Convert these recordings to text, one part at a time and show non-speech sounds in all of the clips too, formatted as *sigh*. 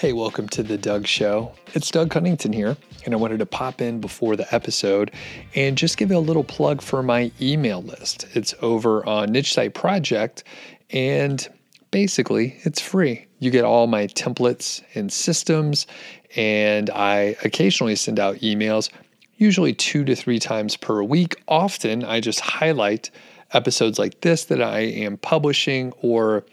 Hey, welcome to the Doug Show. It's Doug Cunnington here, and I wanted to pop in before the episode and just give a little plug for my email list. It's over on Niche Site Project, and basically, it's free. You get all my templates and systems, and I occasionally send out emails, usually two to three times per week. Often, I just highlight episodes like this that I am publishing or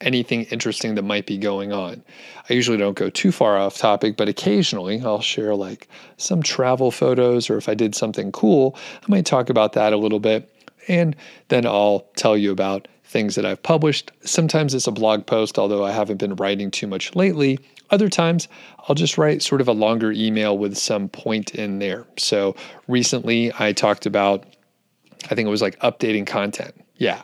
anything interesting that might be going on. I usually don't go too far off topic, but occasionally I'll share like some travel photos or if I did something cool, I might talk about that a little bit. And then I'll tell you about things that I've published. Sometimes it's a blog post, although I haven't been writing too much lately. Other times, I'll just write sort of a longer email with some point in there. So recently, I talked about, I think it was like updating content. Yeah,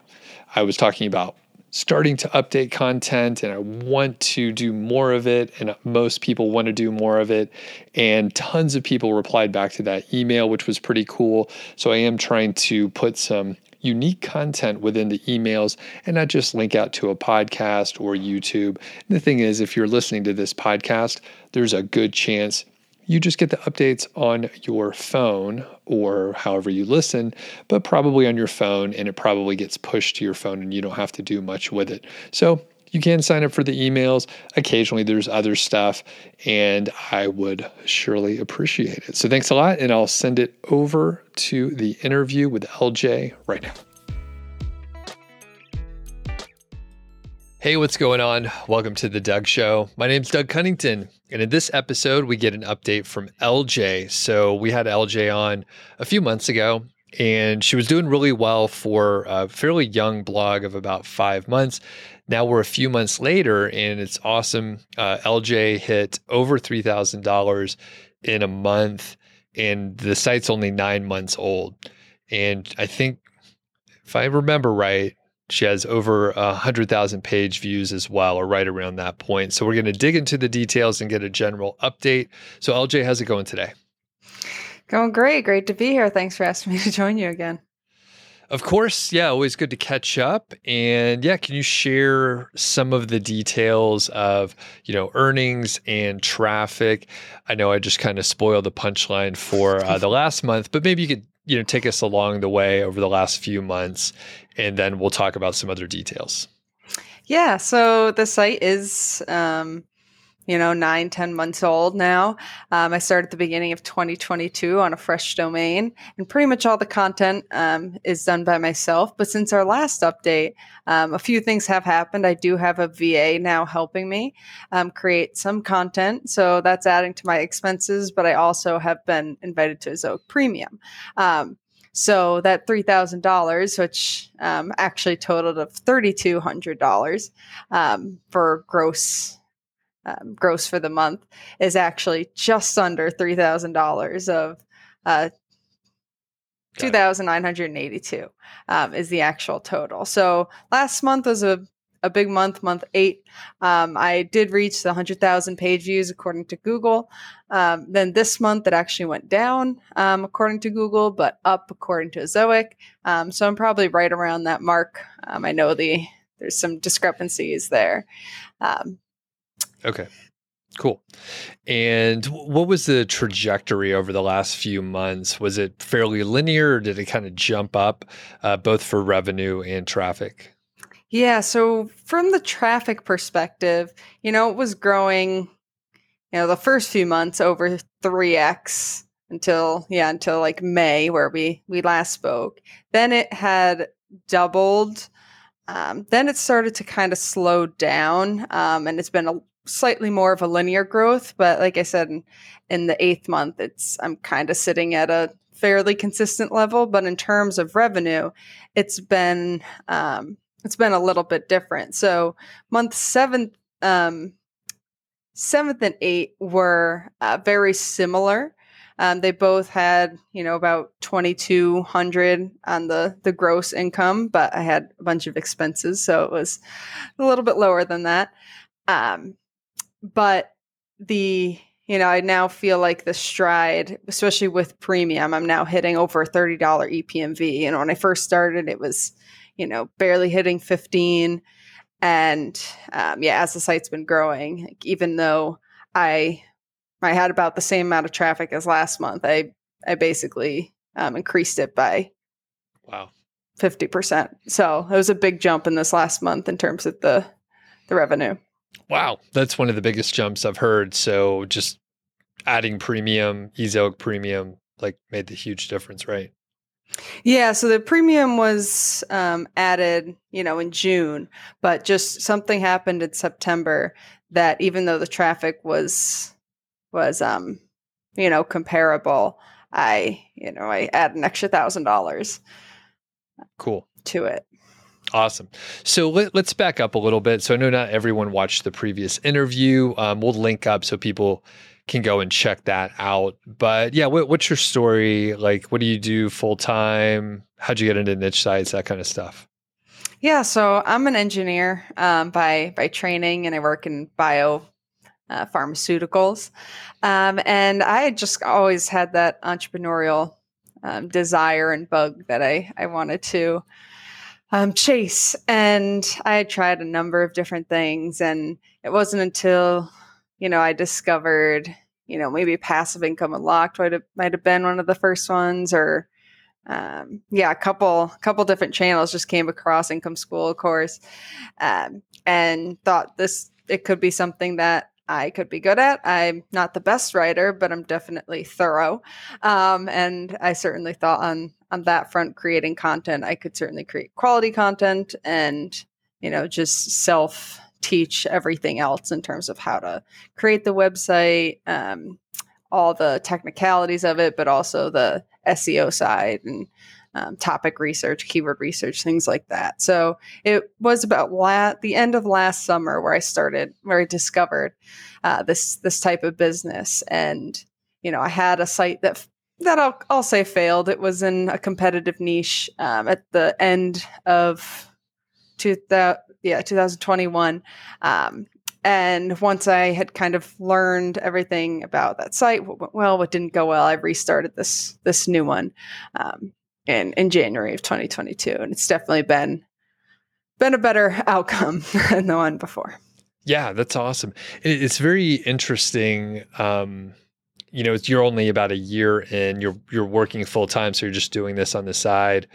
I was talking about starting to update content and I want to do more of it. And most people want to do more of it. And tons of people replied back to that email, which was pretty cool. So I am trying to put some unique content within the emails and not just link out to a podcast or YouTube. And the thing is, if you're listening to this podcast, there's a good chance you just get the updates on your phone or however you listen, but probably on your phone, and it probably gets pushed to your phone and you don't have to do much with it. So you can sign up for the emails. Occasionally, there's other stuff, and I would surely appreciate it. So, thanks a lot, and I'll send it over to the interview with LJ right now. Hey, what's going on? Welcome to the Doug Show. My name's Doug Cunnington, and in this episode, we get an update from LJ. So, we had LJ on a few months ago, and she was doing really well for a fairly young blog of about five months. Now we're a few months later, and it's awesome. Uh, LJ hit over $3,000 in a month, and the site's only nine months old. And I think, if I remember right, she has over a hundred thousand page views as well, or right around that point. So we're going to dig into the details and get a general update. So LJ, how's it going today? Going great. Great to be here. Thanks for asking me to join you again. Of course, yeah, always good to catch up. And yeah, can you share some of the details of, you know, earnings and traffic? I know I just kind of spoiled the punchline for uh, the last month, but maybe you could, you know, take us along the way over the last few months and then we'll talk about some other details. Yeah, so the site is um, you know, nine, ten months old now. Um, I started at the beginning of 2022 on a fresh domain, and pretty much all the content um, is done by myself. But since our last update, um, a few things have happened. I do have a VA now helping me um, create some content, so that's adding to my expenses. But I also have been invited to Ezoic Premium. Um, so that three thousand dollars, which um, actually totaled of thirty two hundred dollars um, for gross um, gross for the month, is actually just under three thousand dollars of uh, two thousand nine hundred eighty two um, is the actual total. So last month was a a big month, month eight. Um, I did reach the 100,000 page views according to Google. Um, then this month it actually went down um, according to Google, but up according to Ezoic. Um, so I'm probably right around that mark. Um, I know the there's some discrepancies there. Um, okay. Cool. And what was the trajectory over the last few months? Was it fairly linear or did it kind of jump up uh, both for revenue and traffic? Yeah. So from the traffic perspective, you know, it was growing, you know, the first few months over 3x until yeah, until like May where we we last spoke. Then it had doubled. Um, then it started to kind of slow down, um, and it's been a slightly more of a linear growth. But like I said, in, in the eighth month, it's I'm kind of sitting at a fairly consistent level. But in terms of revenue, it's been um, it's been a little bit different. So month seven, um, seventh and eight were uh, very similar. Um, they both had, you know, about twenty two hundred on the the gross income, but I had a bunch of expenses, so it was a little bit lower than that. Um, but the you know, I now feel like the stride, especially with premium, I'm now hitting over $30 EPMV. And when I first started, it was you know, barely hitting 15. And um, yeah, as the site's been growing, like, even though I I had about the same amount of traffic as last month. I I basically um, increased it by wow fifty percent. So it was a big jump in this last month in terms of the the revenue. Wow, that's one of the biggest jumps I've heard. So just adding premium, Ezoic premium, like made the huge difference, right? Yeah, so the premium was um, added, you know, in June, but just something happened in September that even though the traffic was was um, you know, comparable, I, you know, I add an extra thousand dollars. Cool. To it. Awesome. So let, us back up a little bit. So I know not everyone watched the previous interview. Um, we'll link up so people can go and check that out. But yeah, what, what's your story? Like, what do you do full time? How'd you get into niche sites? That kind of stuff. Yeah, so I'm an engineer um, by by training, and I work in bio uh, pharmaceuticals. Um, and I just always had that entrepreneurial um, desire and bug that I I wanted to um, chase. And I tried a number of different things, and it wasn't until you know, I discovered, you know, maybe passive income unlocked might have might have been one of the first ones, or um, yeah, a couple couple different channels just came across Income School, of course, um, and thought this it could be something that I could be good at. I'm not the best writer, but I'm definitely thorough, um, and I certainly thought on on that front, creating content, I could certainly create quality content and you know just self teach everything else in terms of how to create the website, um, all the technicalities of it, but also the SEO side and um, topic research, keyword research, things like that. So it was about la- the end of last summer where I started, where I discovered uh, this this type of business, and you know, I had a site that that I'll, I'll say failed. It was in a competitive niche um, at the end of 2000, yeah 2021 um, and once i had kind of learned everything about that site what went well what didn't go well i restarted this this new one um, in in january of 2022 and it's definitely been been a better outcome *laughs* than the one before. Yeah that's awesome. It's very interesting um, you know you're only about a year in you're you're working full time so you're just doing this on the side.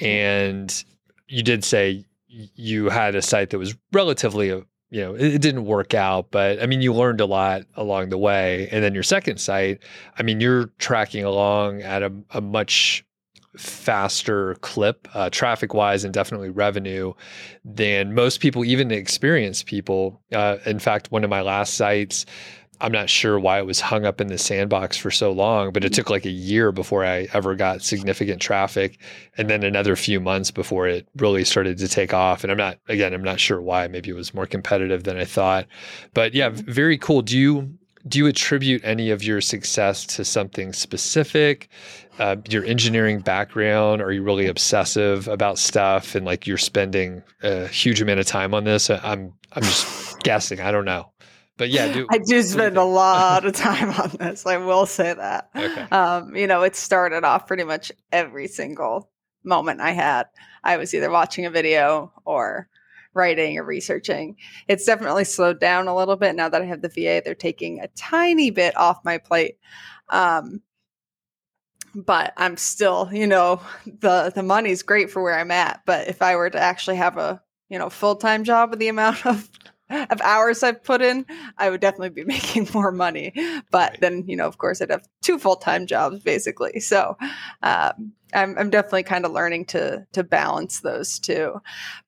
And you did say you had a site that was relatively uh, you know it, didn't work out but i mean you learned a lot along the way. And then your second site i mean you're tracking along at a, a much faster clip uh, traffic wise and definitely revenue than most people even experienced people. Uh, in fact one of my last sites I'm not sure why it was hung up in the sandbox for so long, but it took like a year before I ever got significant traffic and then another few months before it really started to take off. And I'm not, again, I'm not sure why. Maybe it was more competitive than I thought. But yeah, very cool. Do you, do you attribute any of your success to something specific? Uh, your engineering background? Are you really obsessive about stuff and like you're spending a huge amount of time on this? I'm I'm just *laughs* guessing. I don't know. But yeah, do, I do spend a lot of *laughs* time on this. I will say that. Okay. Um, you know, it started off pretty much every single moment I had. I was either watching a video or writing or researching. It's definitely slowed down a little bit now that I have the VA. They're taking a tiny bit off my plate. Um, but I'm still, you know, the the money's great for where I'm at. But if I were to actually have a, you know, full time job with the amount *laughs* of of hours I've put in, I would definitely be *laughs* making more money. But right. then, you know, of course, I'd have two full time jobs basically. So um, I'm, I'm definitely kind of learning to to balance those two.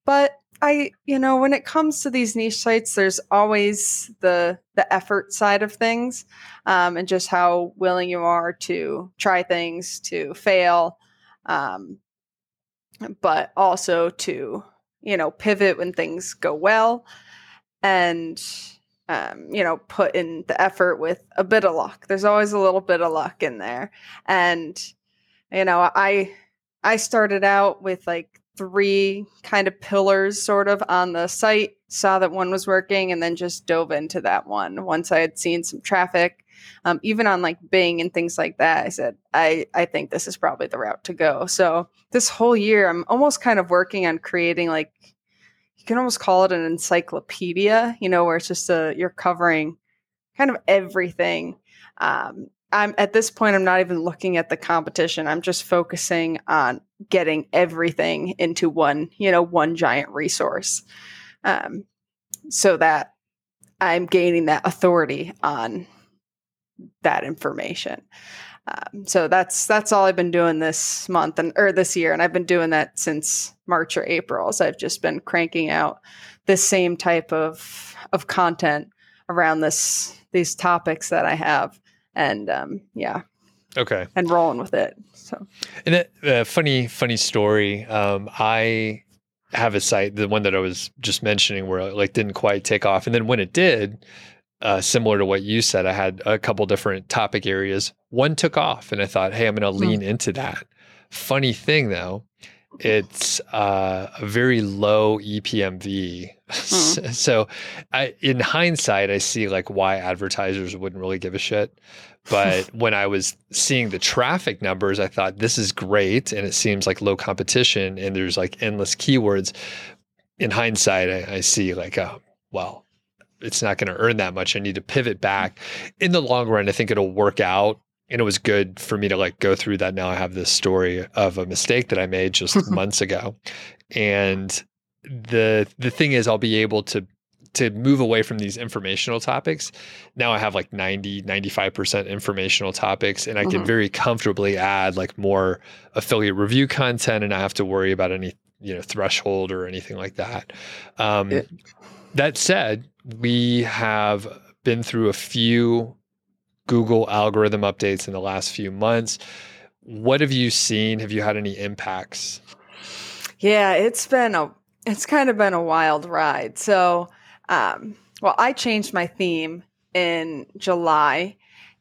But I, you know, when it comes to these niche sites, there's always the the effort side of things, um, and just how willing you are to try things, to fail, um, but also to you know pivot when things go well and um, you know put in the effort with a bit of luck. There's always a little bit of luck in there. And you know i i started out with like three kind of pillars sort of on the site saw that one was working and then just dove into that one once i had seen some traffic. Um, even on like bing and things like that i said i i think this is probably the route to go. So this whole year i'm almost kind of working on creating like you can almost call it an encyclopedia, you know, where it's just a you're covering kind of everything. Um, I'm at this point, I'm not even looking at the competition. I'm just focusing on getting everything into one, you know, one giant resource, um, so that I'm gaining that authority on that information. Um, so that's that's all I've been doing this month and or this year, and I've been doing that since March or April. So I've just been cranking out the same type of of content around this these topics that I have and um, yeah, okay, and rolling with it. So, and a uh, funny, funny story. Um, I have a site, the one that I was just mentioning, where it, like didn't quite take off, and then when it did, uh, similar to what you said, I had a couple different topic areas. One took off, and I thought, hey, I'm going to hmm. lean mm. into that. Funny thing though, it's uh, a very low EPMV. *laughs* Mm. so, I, in hindsight, I see like why advertisers wouldn't really give a shit. But *laughs* when I was seeing the traffic numbers, I thought this is great, and it seems like low competition, and there's like endless keywords. In hindsight, I, I see like, oh, well, it's not going to earn that much. I need to pivot back. In the long run, I think it'll work out and it was good for me to like go through that. Now I have this story of a mistake that I made just *laughs* months ago, and the the thing is, I'll be able to to move away from these informational topics. Now I have like 90, 95% informational topics, and I can mm-hmm. very comfortably add like more affiliate review content and I have to worry about any, you know, threshold or anything like that. Um, it- that said, we have been through a few Google algorithm updates in the last few months. What have you seen? Have you had any impacts? Yeah, it's been a it's kind of been a wild ride. So, um, well, I changed my theme in July,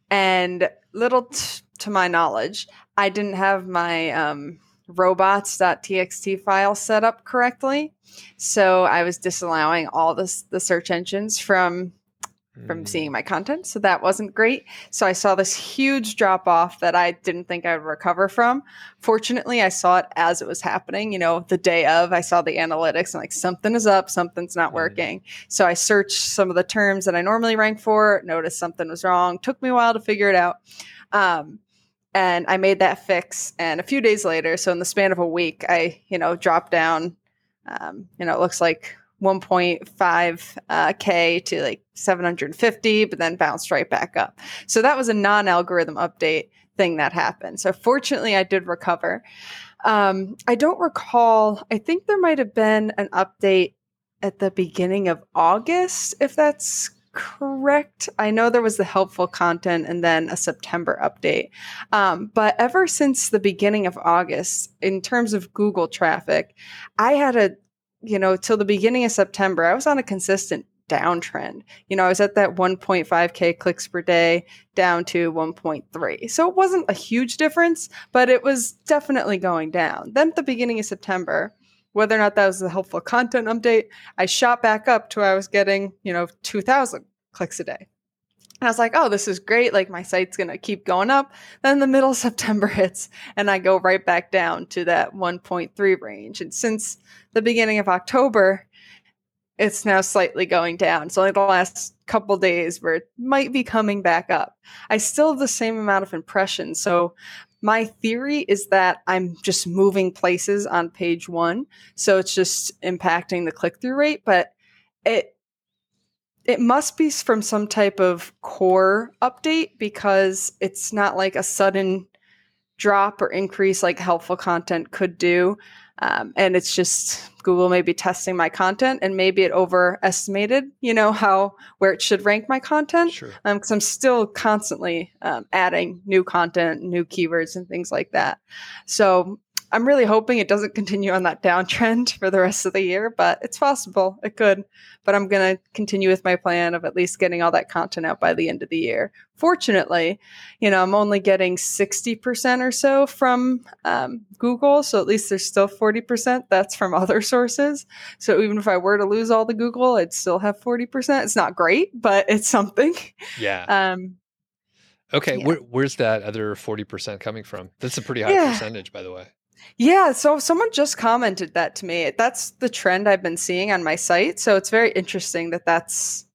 and little t- to my knowledge, I didn't have my um, robots.txt file set up correctly. So I was disallowing all this, the search engines from from mm. seeing my content. So that wasn't great. So I saw this huge drop off that I didn't think I would recover from. Fortunately, I saw it as it was happening. You know, the day of, I saw the analytics and like something is up, something's not mm. working. So I searched some of the terms that I normally rank for, noticed something was wrong. Took me a while to figure it out. Um, and I made that fix. And a few days later, so in the span of a week, I, you know, dropped down. Um, you know, it looks like 1.5 uh, k to like 750 but then bounced right back up so that was a non-algorithm update thing that happened so fortunately i did recover um, i don't recall i think there might have been an update at the beginning of august if that's correct i know there was the helpful content and then a september update um, but ever since the beginning of august in terms of google traffic i had a you know, till the beginning of September, I was on a consistent downtrend. You know, I was at that 1.5K clicks per day down to 1.3. So it wasn't a huge difference, but it was definitely going down. Then at the beginning of September, whether or not that was a helpful content update, I shot back up to where I was getting, you know, 2,000 clicks a day. And I was like, oh, this is great. Like my site's going to keep going up. Then the middle of *laughs* September hits and I go right back down to that 1.3 range. And since the beginning of October, it's now slightly going down. So the last couple days where it might be coming back up. I still have the same amount of impressions. So my theory is that I'm just moving places on page one. So it's just impacting the click through rate, but it it must be from some type of core update because it's not like a sudden drop or increase like helpful content could do. Um, and it's just Google maybe testing my content and maybe it overestimated, you know, how where it should rank my content. Sure. Um, because I'm still constantly um, adding new content, new keywords, and things like that. So I'm really hoping it doesn't continue on that downtrend for the rest of the year, but it's possible. It could. But I'm going to continue with my plan of at least getting all that content out by the end of the year. Fortunately, you know, I'm only getting 60% or so from um, Google. So at least there's still 40% that's from *laughs* other sources. So even if I were to lose all the Google, I'd still have 40%. It's not great, but it's something. Yeah. *laughs* Um, Okay, yeah. Where, where's that other 40% coming from? That's a pretty high yeah. percentage, by the way. Yeah, so someone just commented that to me. That's the trend I've been seeing on my site. So it's very interesting that that's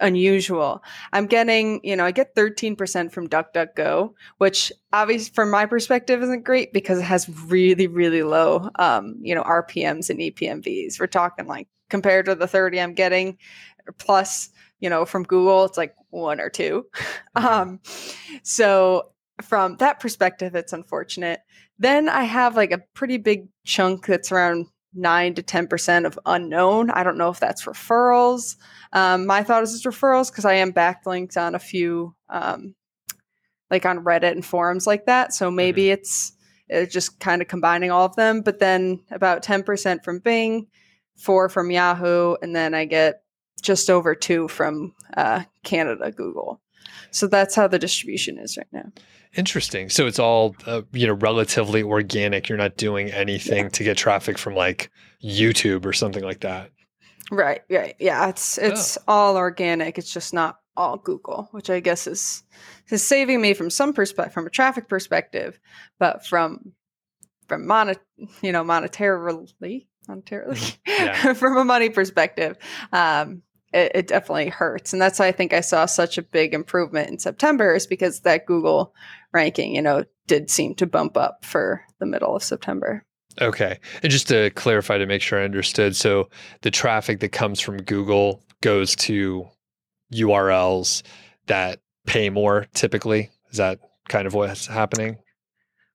unusual. I'm getting, you know, I get 13% from DuckDuckGo, which obviously from my perspective isn't great because it has really, really low, um, you know, RPMs and EPMVs. We're talking like compared to the 30 I'm getting plus, you know, from Google, it's like one or two. Mm-hmm. um, so from that perspective, it's unfortunate. Then I have like a pretty big chunk that's around nine to 10% of unknown. I don't know if that's referrals. Um, my thought is it's referrals because I am backlinked on a few, um, like on Reddit and forums like that. So maybe it's, it's just kind of combining all of them. But then about 10% from Bing, four from Yahoo, and then I get just over two from uh, Canada Google. So that's how the distribution is right now. Interesting. So it's all uh, you know relatively organic. You're not doing anything to get traffic from like YouTube or something like that. Right, right. Yeah, it's it's all organic. It's just not all Google, which I guess is is saving me from some perspective from a traffic perspective, but from from monet you know monetarily monetarily Yeah. *laughs* from a money perspective um it, it definitely hurts and that's why i think i saw such a big improvement in september is because that google ranking you know did seem to bump up for the middle of september Okay. And just to clarify to make sure I understood, so the traffic that comes from Google goes to URLs that pay more typically. Is that kind of what's happening?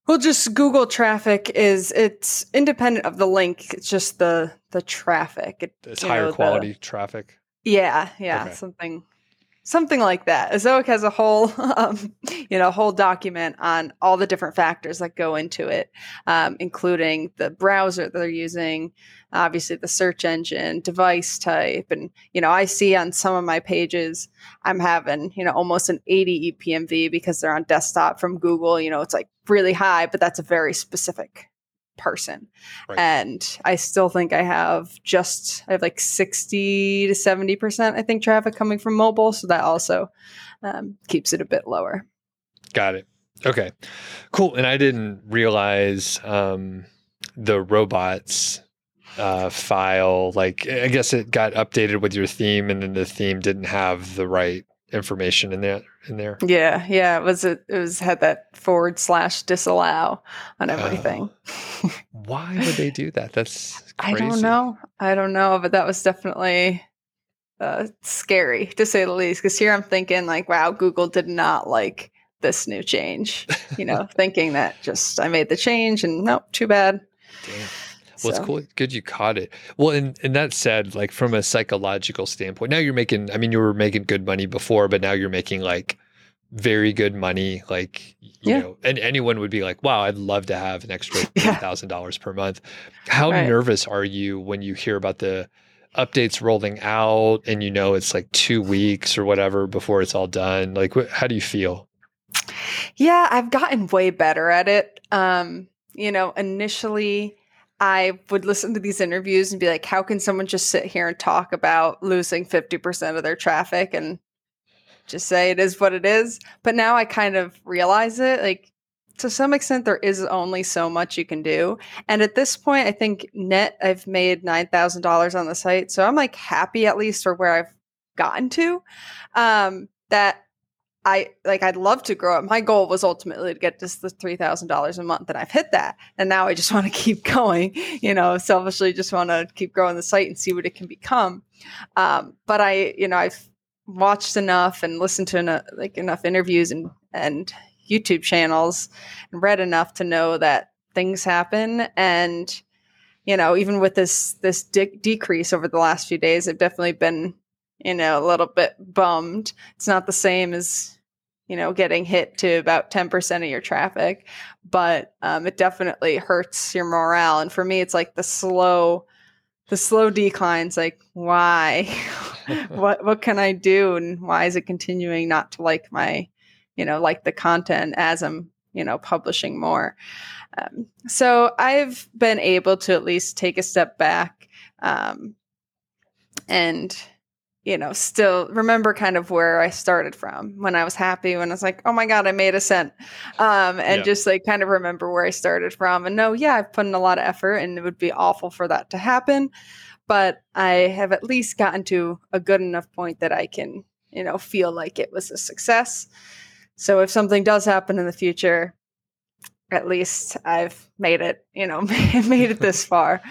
well just google traffic is it's independent of the link it's just the the traffic it, It's higher know, the- quality traffic. Yeah, yeah, Okay. something something like that. Ezoic has a whole *laughs* um, you know, whole document on all the different factors that go into it, um, including the browser that they're using, obviously the search engine, device type, and you know, I see on some of my pages I'm having, you know, almost an 80 EPMV because they're on desktop from Google, you know, it's like really high, but that's a very specific person. Right. And I still think I have just I have like 60 to 70% I think traffic coming from mobile, so that also um, keeps it a bit lower. Got it. Okay. Cool. And I didn't realize um, the robots uh, file, like, I guess it got updated with your theme and then the theme didn't have the right information in there. In there. Yeah, yeah, it was it, it was had that forward slash disallow on everything. Why would they do that? That's *laughs* I don't know. I don't know, but that was definitely uh, scary to say the least. Because here I'm thinking like, wow, Google did not like this new change. You know, *laughs* thinking that just I made the change and nope, too bad. Damn. Well, So- it's cool. Good you caught it. Well, and, and that said, like from a psychological standpoint, now you're making, I mean, you were making good money before, but now you're making like very good money. Like, you Yeah. know, and anyone would be like, wow, I'd love to have an extra *laughs* Yeah. $3,000 per month. How Right. nervous are you when you hear about the updates rolling out and you know it's like two weeks or whatever before it's all done? Like, wh- how do you feel? Yeah, I've gotten way better at it. Um, you know, initially I would listen to these interviews and be like, how can someone just sit here and talk about losing 50% of their traffic and just say it is what it is? But now I kind of realize it. Like, to some extent, there is only so much you can do. And at this point, I think net, I've made $9,000 on the site. So I'm like happy at least for where I've gotten to. Um, that I like I'd love to grow it. My goal was ultimately to get just the three thousand dollars a month, and I've hit that. And now I just *laughs* want to keep going. You know, selfishly, just want to keep growing the site and see what it can become. Um, but I, you know, I've watched enough and listened to enough, like enough interviews and and YouTube channels and read enough to know that things happen. And you know, even with this this de- decrease over the last few days, I've definitely been you know a little bit bummed. It's not the same as you know getting hit to about 10% of your traffic but um, it definitely hurts your morale. And for me it's like the slow the slow declines like why? *laughs* What what can i do? And why is it continuing not to like my you know like the content as i'm you know publishing more? Um, so i've been able to at least take a step back um, and you know, still remember kind of where I started from when I was happy, when I was like, oh my God, I made a cent. Um, and Yeah. just like kind of remember where I started from. And no, yeah, I've put in a lot of effort and it would be awful for that to happen. But I have at least gotten to a good enough point that I can, you know, feel like it was a success. So if something does happen in the future, at least I've made it, you know, *laughs* made it this *laughs* far.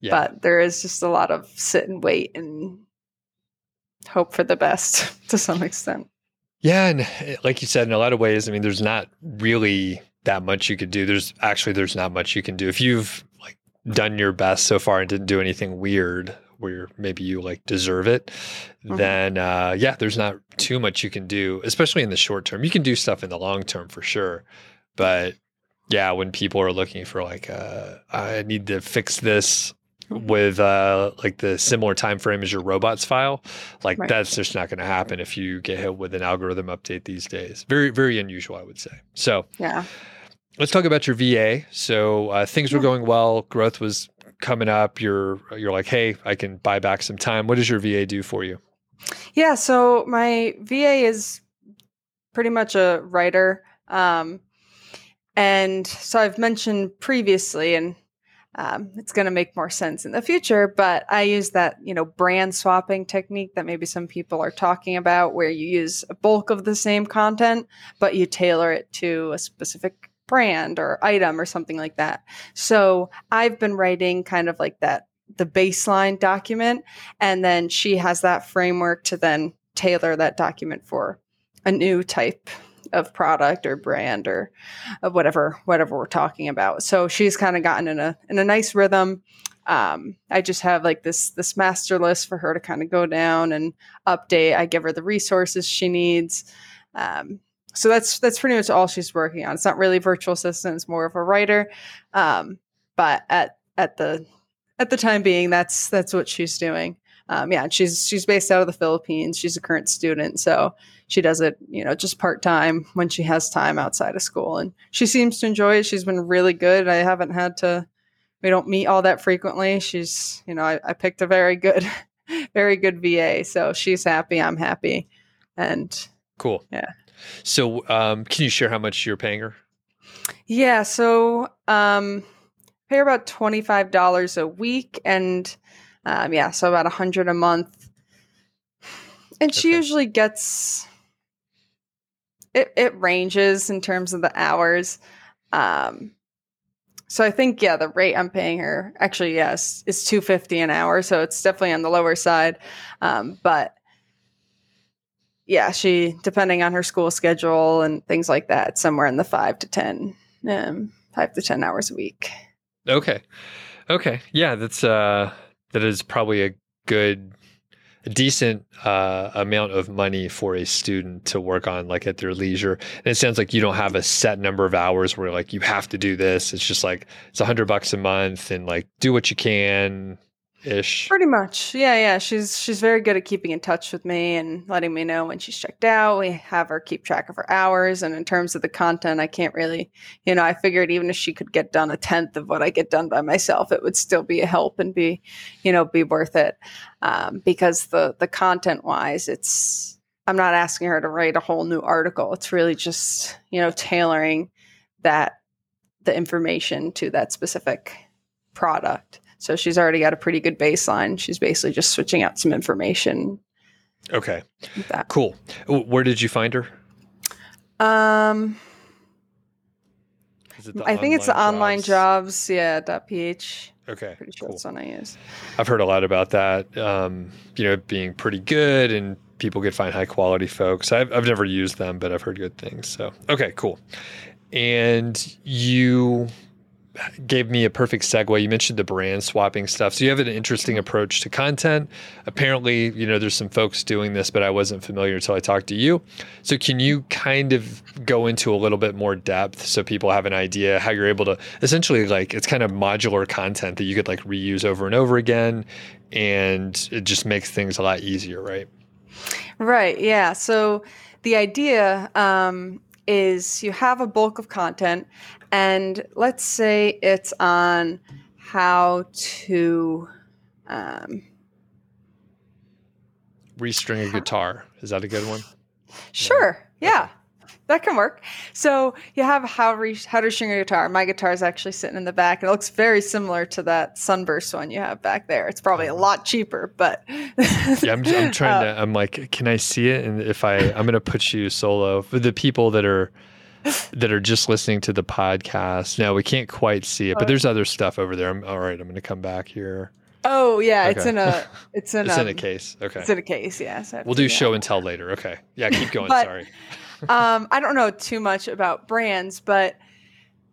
yeah. But there is just a lot of sit and wait and hope for the best *laughs* to some extent. Yeah, and eh, like you said, in a lot of ways, I mean, there's not really that much you could do. There's actually there's not much you can do if you've like done your best so far and didn't do anything weird where maybe you like deserve it, mm-hmm. then uh, yeah, there's not too much you can do, especially in the short term. You can do stuff in the long term for sure, but yeah, when people are looking for like, uh, I need to fix this with uh, like the similar time frame as your robots file like right. that's just not going to happen if you get hit with an algorithm update these days. Very very unusual i would say. So yeah. let's talk about your va so uh, things yeah. were going well. Growth was coming up. You're you're like hey i can buy back some time. What does your va do for you? Yeah so my va is pretty much a writer um, and so I've mentioned previously, and um, it's going to make more sense in the future. But I use that, you know, brand swapping technique that maybe some people are talking about, where you use a bulk of the same content, but you tailor it to a specific brand or item or something like that. So I've been writing kind of like that, the baseline document, and then she has that framework to then tailor that document for a new type of product or brand or of whatever whatever we're talking about. So she's kind of gotten in a in a nice rhythm. Um, I just have like this this master list for her to kind of go down and update. I give her the resources she needs. Um, so that's that's pretty much all she's working on. It's not really virtual assistant; it's more of a writer. Um, but at at the at the time being, that's that's what she's doing. Um, yeah, she's she's based out of the Philippines. She's a current student, so she does it, you know, just part time when she has time outside of school. And she seems to enjoy it. She's been really good. I haven't had to, we don't meet all that frequently. She's, you know, I, I picked a very good, *laughs* very good VA. So she's happy. I'm happy. And cool. Yeah. So, um, can you share how much you're paying her? Yeah. So, um, pay her about $25 a week. And, um, yeah, so about a hundred a month. And okay. she usually gets it, it ranges in terms of the hours. Um, so I think yeah, the rate I'm paying her actually yes is two fifty an hour, so it's definitely on the lower side. Um, but yeah, she depending on her school schedule and things like that, somewhere in the five to ten, um, five to ten hours a week. Okay, okay, yeah, that's uh, that is probably a good a decent uh, amount of money for a student to work on like at their leisure. And it sounds like you don't have a set number of hours where like you have to do this. It's just like it's a hundred bucks a month and like do what you can ish. Pretty much. Yeah, yeah. She's she's very good at keeping in touch with me and letting me know when she's checked out. We have her keep track of her hours and in terms of the content, I can't really, you know, I figured even if she could get done a tenth of what I get done by myself, it would still be a help and be, you know, be worth it. Um, because the the content wise, it's I'm not asking her to write a whole new article. It's really just, you know, tailoring that the information to that specific product. So she's already got a pretty good baseline. She's basically just switching out some information. Okay. Cool. Where did you find her? Um, I think it's the jobs? online jobs. Yeah. Dot .ph. Okay. Pretty sure cool. that's one I use. I've heard a lot about that. Um, you know, being pretty good and people could find high quality folks. I've, I've never used them, but I've heard good things. So, okay, cool. And you gave me a perfect segue. You mentioned the brand swapping stuff. So you have an interesting approach to content. Apparently, you know, there's some folks doing this, but I wasn't familiar until I talked to you. So can you kind of go into a little bit more depth so people have an idea how you're able to essentially like it's kind of modular content that you could like reuse over and over again and it just makes things a lot easier, right? Right. Yeah. So the idea um, is you have a bulk of content and let's say it's on how to um, restring a guitar. Is that a good one? Sure. Yeah. that can work. So you have how re- how to string a guitar. My guitar is actually sitting in the back. It looks very similar to that Sunburst one you have back there. It's probably a Uh-huh. lot cheaper, but Yeah, I'm, I'm *laughs* trying Uh, to. I'm like, can I see it? And if I, I'm gonna put you solo for the people that are that are just listening to the podcast. Now we can't quite see it, but there's other stuff over there. I'm all right. I'm gonna come back here. Oh yeah, it's in a *laughs* it's in It's a in a case. Okay. It's in a case. Yeah. so We'll to do show and tell later. Okay. Yeah, keep going. But- Sorry. *laughs* um, I don't know too much about brands, but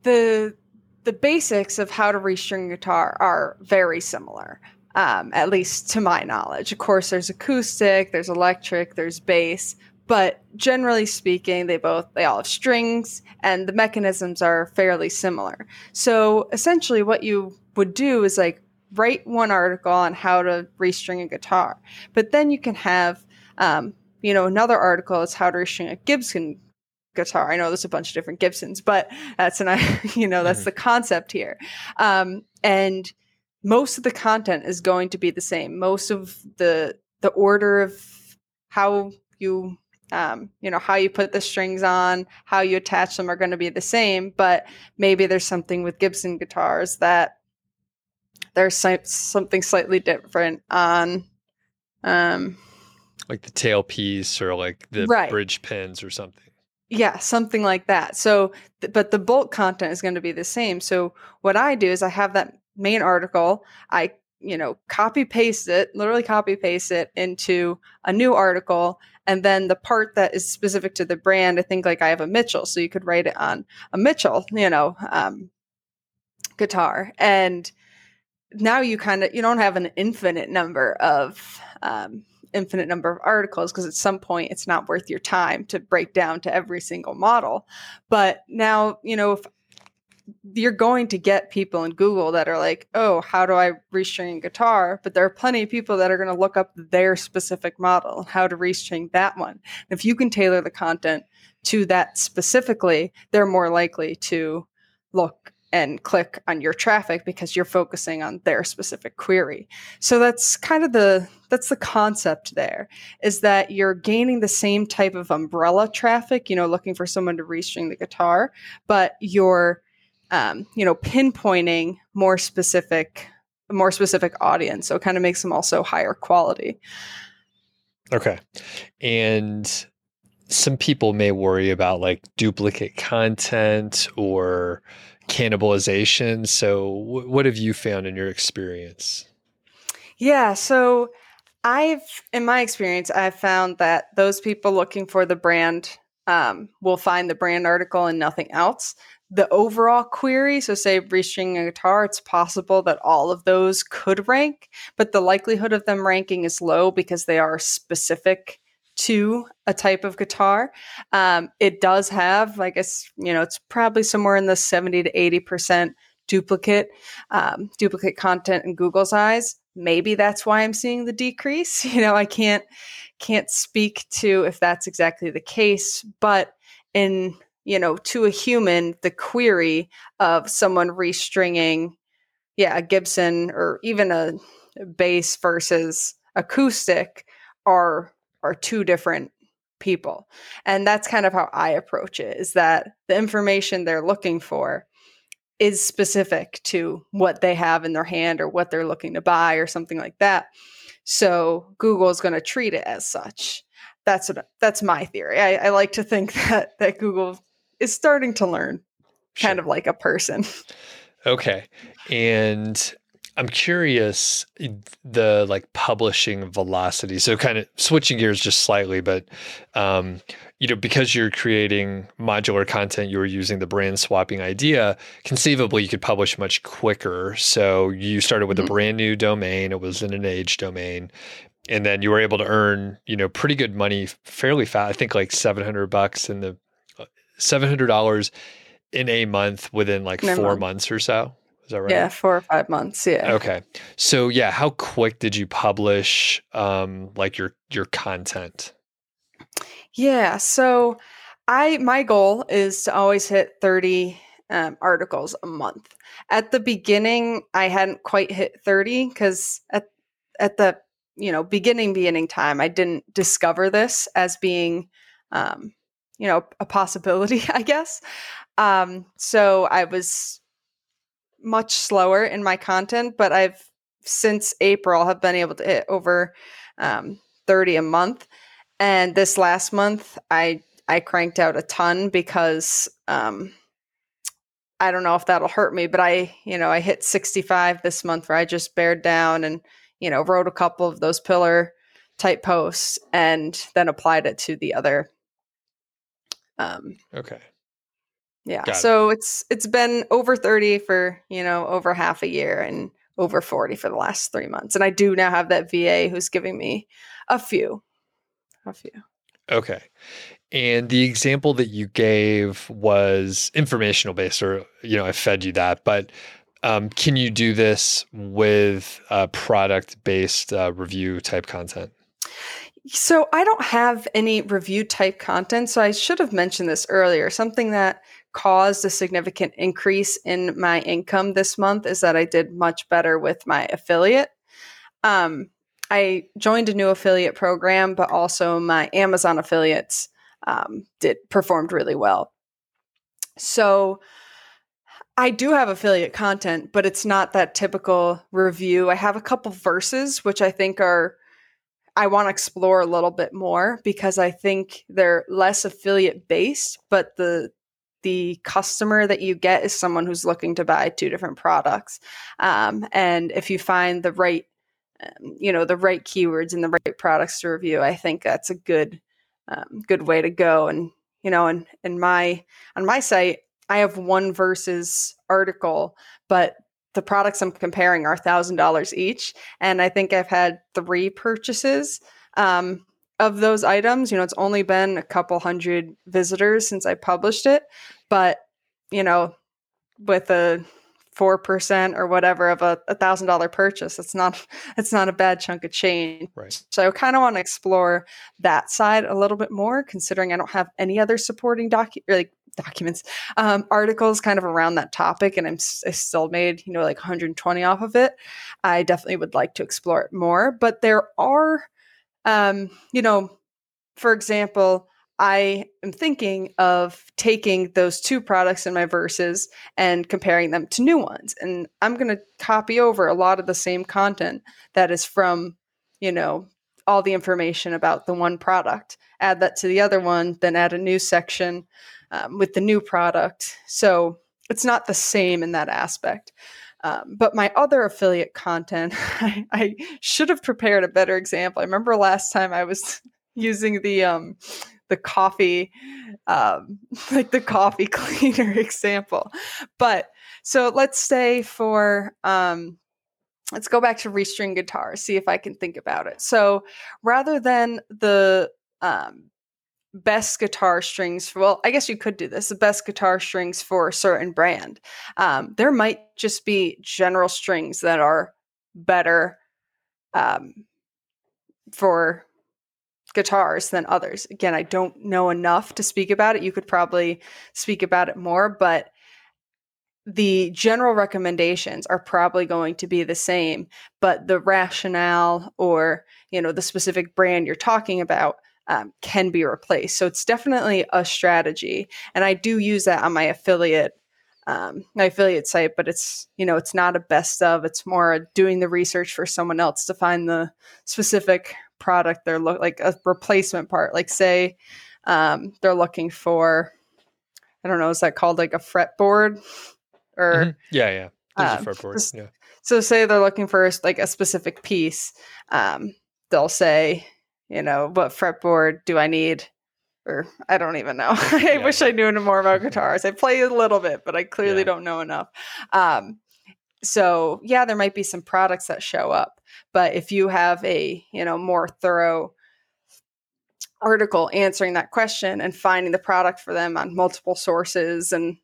the the basics of how to restring guitar are very similar. Um, at least to my knowledge. Of course, there's acoustic, there's electric, there's bass, but generally speaking, they both they all have strings, and the mechanisms are fairly similar. So essentially, what you would do is like write one article on how to restring a guitar, but then you can have um, you know, another article is how to restring a Gibson guitar. I know there's a bunch of different Gibsons, but that's an *laughs* you know that's Mhm. the concept here. Um, and most of the content is going to be the same. Most of the the order of how you um, you know how you put the strings on, how you attach them are going to be the same. But maybe there's something with Gibson guitars that there's something slightly different on. Um, Like the tailpiece or like the Right. bridge pins or something. Yeah, something like that. So, but the bulk content is going to be the same. So, what I do is I have that main article, I, you know, copy paste it, literally copy paste it into a new article. And then the part that is specific to the brand, I think like I have a Mitchell. So you could write it on a Mitchell, you know, um, guitar. And now you kind of, you don't have an infinite number of, um, infinite number of articles because at some point it's not worth your time to break down to every single model. But now, you know, if you're going to get people in Google that are like, oh, how do I restring guitar? But there are plenty of people that are going to look up their specific model, how to restring that one. If you can tailor the content to that specifically, they're more likely to look and click on your traffic because you're focusing on their specific query. So that's kind of the that's the concept there is that you're gaining the same type of umbrella traffic, you know, looking for someone to restring the guitar, but you're um, you know, pinpointing more specific a more specific audience. So it kind of makes them also higher quality. Okay. And some people may worry about like duplicate content or cannibalization. So, wh- what have you found in your experience? Yeah, so I've in my experience, I've found that those people looking for the brand um, will find the brand article and nothing else. The overall query, so say restringing a guitar, it's possible that all of those could rank, but the likelihood of them ranking is low because they are specific to a type of guitar. Um, it does have, I guess, you know, it's probably somewhere in the 70 to 80% duplicate, um, duplicate content in Google's eyes. Maybe that's why I'm seeing the decrease. *laughs* You know, I can't can't speak to if that's exactly the case, but in you know, to a human, the query of someone restringing, yeah, a Gibson or even a bass versus acoustic are are two different people. And that's kind of how I approach it is that the information they're looking for is specific to what they have in their hand or what they're looking to buy or something like that. So Google is going to treat it as such. That's what that's my theory. I, I like to think *laughs* that that Google is starting to learn kind of like a person. *laughs* Okay. And I'm curious the like publishing velocity. So kind of switching gears just slightly, but um, you know, because you're creating modular content, you are using the brand swapping idea, conceivably you could publish much quicker. So you started with Mhm. a brand new domain, it was in an age domain. And then you were able to earn, you know, pretty good money fairly fast. I think like 700 bucks in the $700 in a month within like four month. months or so. Is that right? Yeah, four or five months. Yeah. Okay. So yeah, how quick did you publish um like your your content? Yeah. So I my goal is to always hit 30 um, articles a month. At the beginning, I hadn't quite hit 30 because at at the you know beginning beginning time, I didn't discover this as being um, you know a possibility, *laughs* I guess. Um, so I was much slower in my content, but I've since April have been able to hit over um, 30 a month. And this last month, I I cranked out a ton because um, I don't know if that'll hurt me, but I you know I hit 65 this month where I just bared down and you know wrote a couple of those pillar type posts and then applied it to the other. Um, okay. Yeah. Got so it. it's it's been over 30 for, you know, over half a year and over 40 for the last 3 months. And I do now have that VA who's giving me a few. A few. Okay. And the example that you gave was informational based, or, you know, I fed you that. But um, can you do this with uh, product based uh, review type content? So I don't have any review type content. So I should have mentioned this earlier. Something that caused a significant increase in my income this month is that I did much better with my affiliate. Um, I joined a new affiliate program, but also my Amazon affiliates um, did performed really well. So I do have affiliate content, but it's not that typical review. I have a couple verses which I think are I want to explore a little bit more because I think they're less affiliate based, but the the customer that you get is someone who's looking to buy two different products. Um, and if you find the right, um, you know, the right keywords and the right products to review, I think that's a good um, good way to go. And you know, and in my on my site, I have one versus article, but the products I'm comparing are thousand dollars each, and I think I've had three purchases um, of those items. You know, it's only been a couple hundred visitors since I published it, but you know, with a four percent or whatever of a thousand dollar purchase, it's not *laughs* it's not a bad chunk of change. Right. So I kind of want to explore that side a little bit more, considering I don't have any other supporting docu like documents, um, articles kind of around that topic, and I'm I still made you know like 120 off of it. I definitely would like to explore it more, but there are, um, you know, for example. I am thinking of taking those two products in my verses and comparing them to new ones. And I'm going to copy over a lot of the same content that is from, you know, all the information about the one product, add that to the other one, then add a new section um, with the new product. So it's not the same in that aspect. Um, but my other affiliate content, *laughs* I, I, should have prepared a better example. I remember last time I was *laughs* using the um, the coffee, um, *laughs* like the coffee cleaner example. But so let's say for um, let's go back to restring guitar, see if I can think about it. So rather than the um, best guitar strings for, well i guess you could do this the best guitar strings for a certain brand. Um, there might just be general strings that are better um, for guitars than others. Again i don't know enough to speak about it. You could probably speak about it more but the general recommendations are probably going to be the same but the rationale or you know the specific brand you're talking about um, can be replaced. So it's definitely a strategy, and I do use that on my affiliate um, my affiliate site, but it's you know it's not a best of. It's more doing the research for someone else to find the specific product they're look like a replacement part. Like say um, they're looking for I don't know is that called like a fretboard or mm-hmm. yeah yeah um, a fretboard yeah. So say they're looking for like a specific piece, um, they'll say you know, what fretboard do I need? Or I don't even know. *laughs* I yeah. wish I knew more about guitars. I play a little bit, but I clearly yeah. don't know enough. Um, so yeah, there might be some products that show up, but if you have a you know more thorough article answering that question and finding the product for them on multiple sources and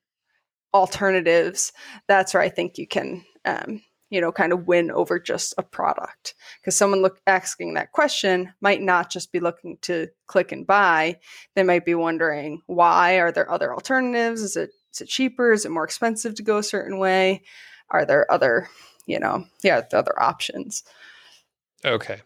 alternatives, that's where I think you can um, you know kind of win over just a product. Because someone look asking that question might not just be looking to click and buy. They might be wondering why? Are there other alternatives? Is it is it cheaper? Is it more expensive to go a certain way? Are there other you know yeah other options? Okay.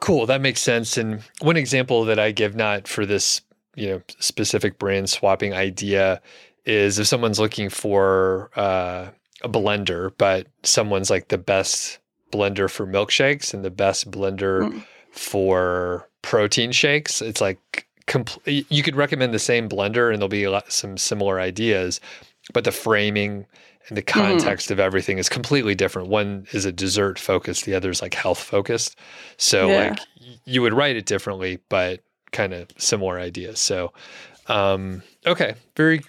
Cool that makes sense and one example that i give not for this you know specific brand swapping idea is if someone's looking for uh, a blender, but someone's like the best blender for milkshakes and the best blender mm. for protein shakes. It's like compl- you could recommend the same blender and there'll be lot, some similar ideas, but the framing and the mm-hmm. context mm. of everything is completely different. One is a dessert focused, the other is like health focused. So yeah. like you would write it differently, but kind of similar ideas. So um, okay, very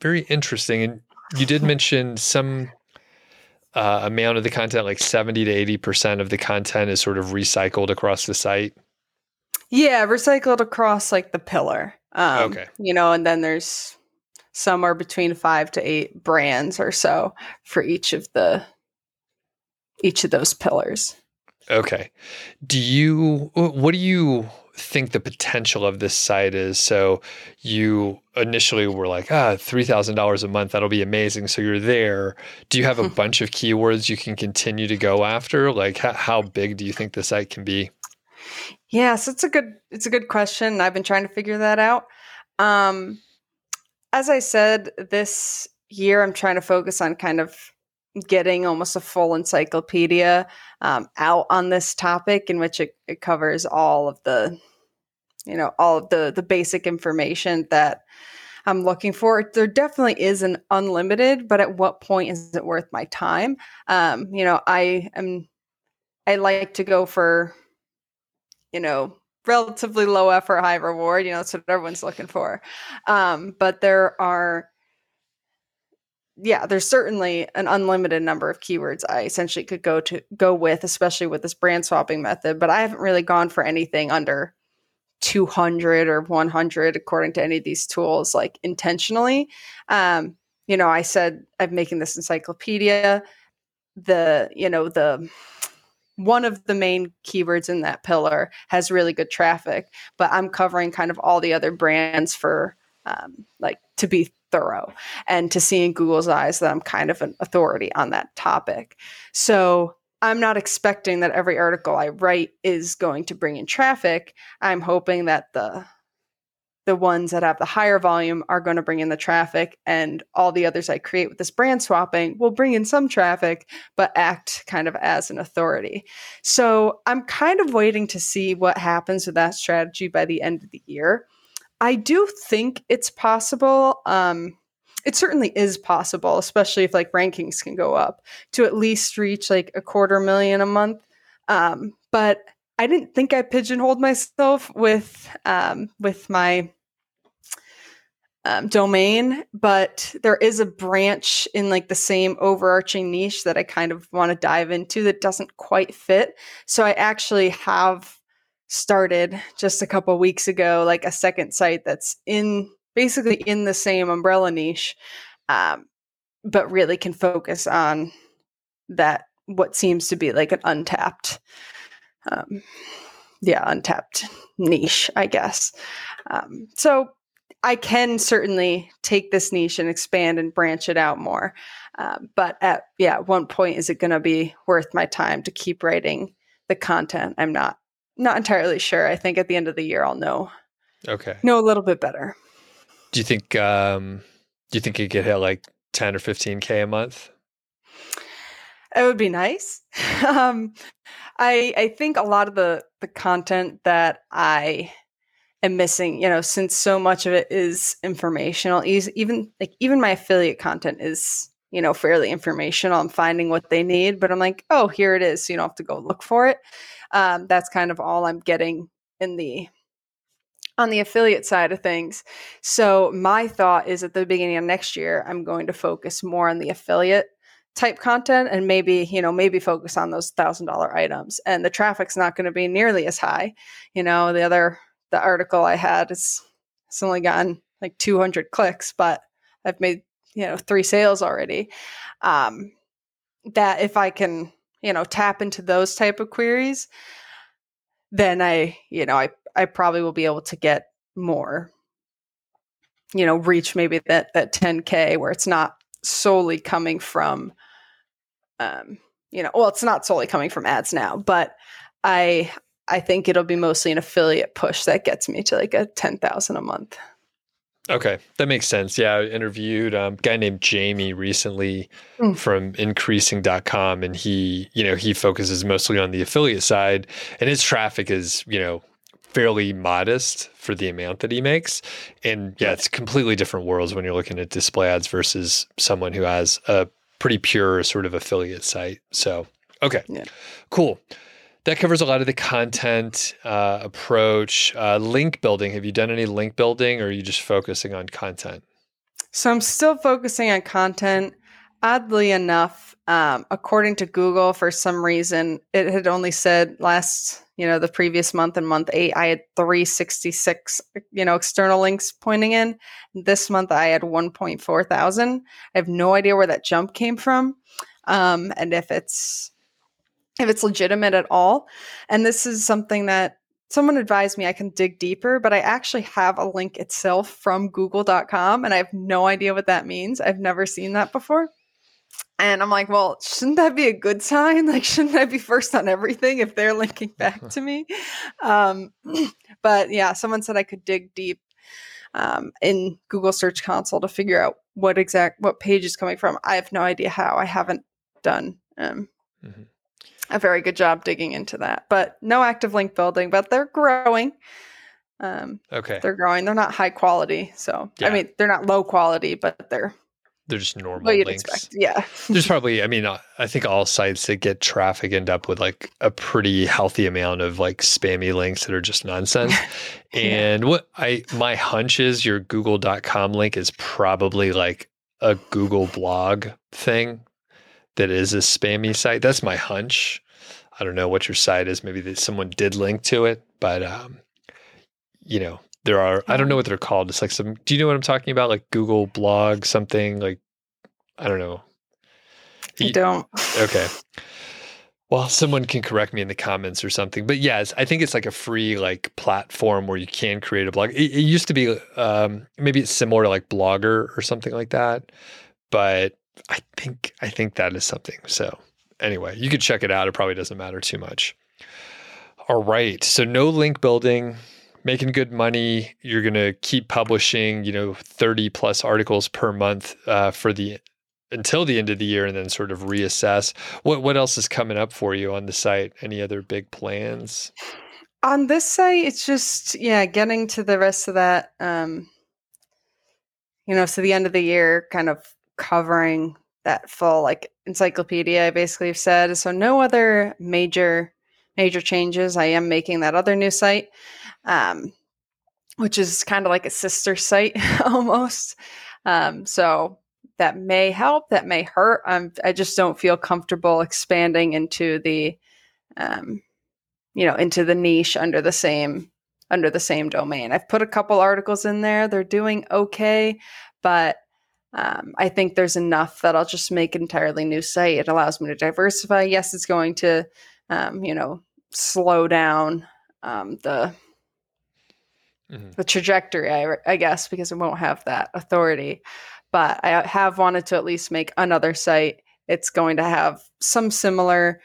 very interesting. And you did mention some uh, amount of the content, like 70 to 80% of the content is sort of recycled across the site. Yeah, recycled across like the pillar. Um, okay. You know, and then there's somewhere between five to eight brands or so for each of the each of those pillars. Okay. Do you what do you think the potential of this site is. So you initially were like, ah, $3,000 a month, that'll be amazing. So you're there. Do you have a bunch of keywords you can continue to go after? Like how, how big do you think the site can be? Yes, it's a good it's a good question. I've been trying to figure that out. Um, as I said, this year I'm trying to focus on kind of getting almost a full encyclopedia um, out on this topic in which it, it covers all of the you know all of the the basic information that I'm looking for. There definitely is an unlimited, but at what point is it worth my time? Um, you know, I am I like to go for, you know, relatively low effort, high reward. You know, that's what everyone's looking for. Um, but there are yeah, there's certainly an unlimited number of keywords I essentially could go to go with, especially with this brand swapping method. But I haven't really gone for anything under 200 or 100 according to any of these tools like intentionally. Um, you know i said i'm making this encyclopedia. The you know the one of the main keywords in that pillar has really good traffic but i'm covering kind of all the other brands for um, like to be thorough and to see in google's eyes that i'm kind of an authority on that topic. So I'm not expecting that every article I write is going to bring in traffic. I'm hoping that the the ones that have the higher volume are going to bring in the traffic and all the others I create with this brand swapping will bring in some traffic but act kind of as an authority. So, I'm kind of waiting to see what happens with that strategy by the end of the year. I do think it's possible um, it certainly is possible, especially if like rankings can go up to at least reach like a quarter million a month. Um, but I didn't think I pigeonholed myself with um, with my um, domain, but there is a branch in like the same overarching niche that I kind of want to dive into that doesn't quite fit. So I actually have started just a couple weeks ago, like a second site that's in basically in the same umbrella niche, um, but really can focus on that what seems to be like an untapped, um, yeah, untapped niche, I guess. Um, so I can certainly take this niche and expand and branch it out more. Uh, but at yeah, at one point is it going to be worth my time to keep writing the content? I'm not not entirely sure. I think at the end of the year I'll know. Okay. Know a little bit better. Do you think um do you think you could hit like 10 or 15k a month? It would be nice. *laughs* um I I think a lot of the the content that I am missing, you know, since so much of it is informational, even like even my affiliate content is, you know, fairly informational. I'm finding what they need, but I'm like, oh, here it is. So you don't have to go look for it. Um, that's kind of all I'm getting in the on the affiliate side of things. So my thought is at the beginning of next year, I'm going to focus more on the affiliate type content and maybe, you know, maybe focus on those thousand dollar items. And the traffic's not going to be nearly as high. You know, the other the article I had is it's only gotten like 200 clicks, but I've made, you know, three sales already. Um, that if I can, you know, tap into those type of queries, then I, you know, I I probably will be able to get more, you know, reach maybe that that 10k where it's not solely coming from, um, you know, well, it's not solely coming from ads now, but I I think it'll be mostly an affiliate push that gets me to like a 10,000 a month. Okay, that makes sense. Yeah, I interviewed um, a guy named Jamie recently mm. from increasing.com and he, you know, he focuses mostly on the affiliate side and his traffic is, you know, fairly modest for the amount that he makes. And yeah, it's completely different worlds when you're looking at display ads versus someone who has a pretty pure sort of affiliate site. So, okay, yeah. cool that covers a lot of the content uh, approach. Uh, link building. Have you done any link building, or are you just focusing on content? So I'm still focusing on content. Oddly enough, um, according to Google, for some reason, it had only said last, you know, the previous month and month eight, I had 366, you know, external links pointing in. This month, I had 1.4 thousand. I have no idea where that jump came from, um, and if it's if it's legitimate at all. And this is something that someone advised me I can dig deeper, but I actually have a link itself from google.com and I have no idea what that means. I've never seen that before. And I'm like, well, shouldn't that be a good sign? *laughs* Like, shouldn't I be first on everything if they're linking back *laughs* to me? Um, *clears throat* but yeah, someone said I could dig deep um, in Google Search Console to figure out what exact what page is coming from. I have no idea how. I haven't done um, mm-hmm a very good job digging into that. But no active link building, but they're growing. Um, okay, they're growing. They're not high quality, so yeah. I mean they're not low quality, but they're they're just normal links. Expect. Yeah, *laughs* there's probably. I mean, I think all sites that get traffic end up with like a pretty healthy amount of like spammy links that are just nonsense. *laughs* and what I my hunch is your Google.com link is probably like a Google blog thing that is a spammy site. That's my hunch. I don't know what your site is. Maybe that someone did link to it, but um, you know, there are. I don't know what they're called. It's like some. Do you know what I'm talking about? Like Google blog something. Like I don't know. I don't. Okay. *laughs* Well, someone can correct me in the comments or something. But yes, I think it's like a free like platform where you can create a blog. It, it used to be um, maybe it's similar to like Blogger or something like that, but I think I think that is something. So anyway, you could check it out. It probably doesn't matter too much. All right. So no link building, making good money. You're gonna keep publishing, you know, 30 plus articles per month uh, for the until the end of the year and then sort of reassess. What what else is coming up for you on the site? Any other big plans? On this site, it's just yeah, getting to the rest of that um you know, so the end of the year kind of covering that full like encyclopedia I basically have said. So no other major major changes. I am making that other new site, um, which is kind of like a sister site *laughs* almost. Um, so that may help, that may hurt. Um, I just don't feel comfortable expanding into the, um, you know, into the niche under the same under the same domain. I've put a couple articles in there. They're doing okay, but um, I think there's enough that I'll just make an entirely new site. It allows me to diversify. Yes, it's going to, um, you know, slow down um, the mm-hmm. the trajectory, I, I guess, because it won't have that authority. But I have wanted to at least make another site. It's going to have some similar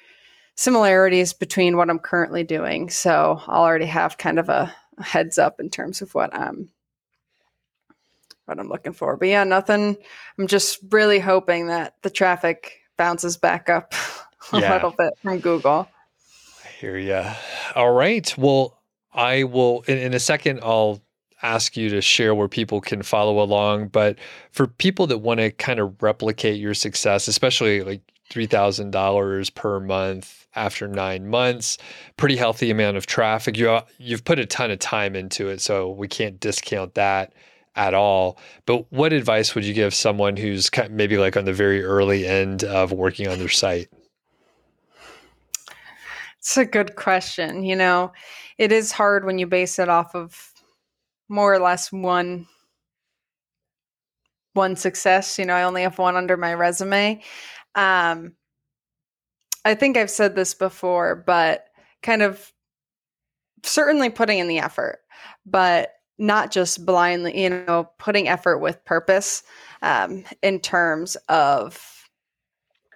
similarities between what I'm currently doing. So I'll already have kind of a, heads up in terms of what I'm what I'm looking for. But yeah, nothing. I'm just really hoping that the traffic bounces back up *laughs* a yeah. little bit from Google. I hear you. All right. Well, I will in, in a second. I'll ask you to share where people can follow along. But for people that want to kind of replicate your success, especially like $3,000 per month after nine months, pretty healthy amount of traffic. You, you've put a ton of time into it, so we can't discount that at all. But what advice would you give someone who's maybe like on the very early end of working on their site? It's a good question. You know, it is hard when you base it off of more or less one one success. You know, I only have one under my resume. Um, I think I've said this before, but kind of certainly putting in the effort, but not just blindly, you know, putting effort with purpose um, in terms of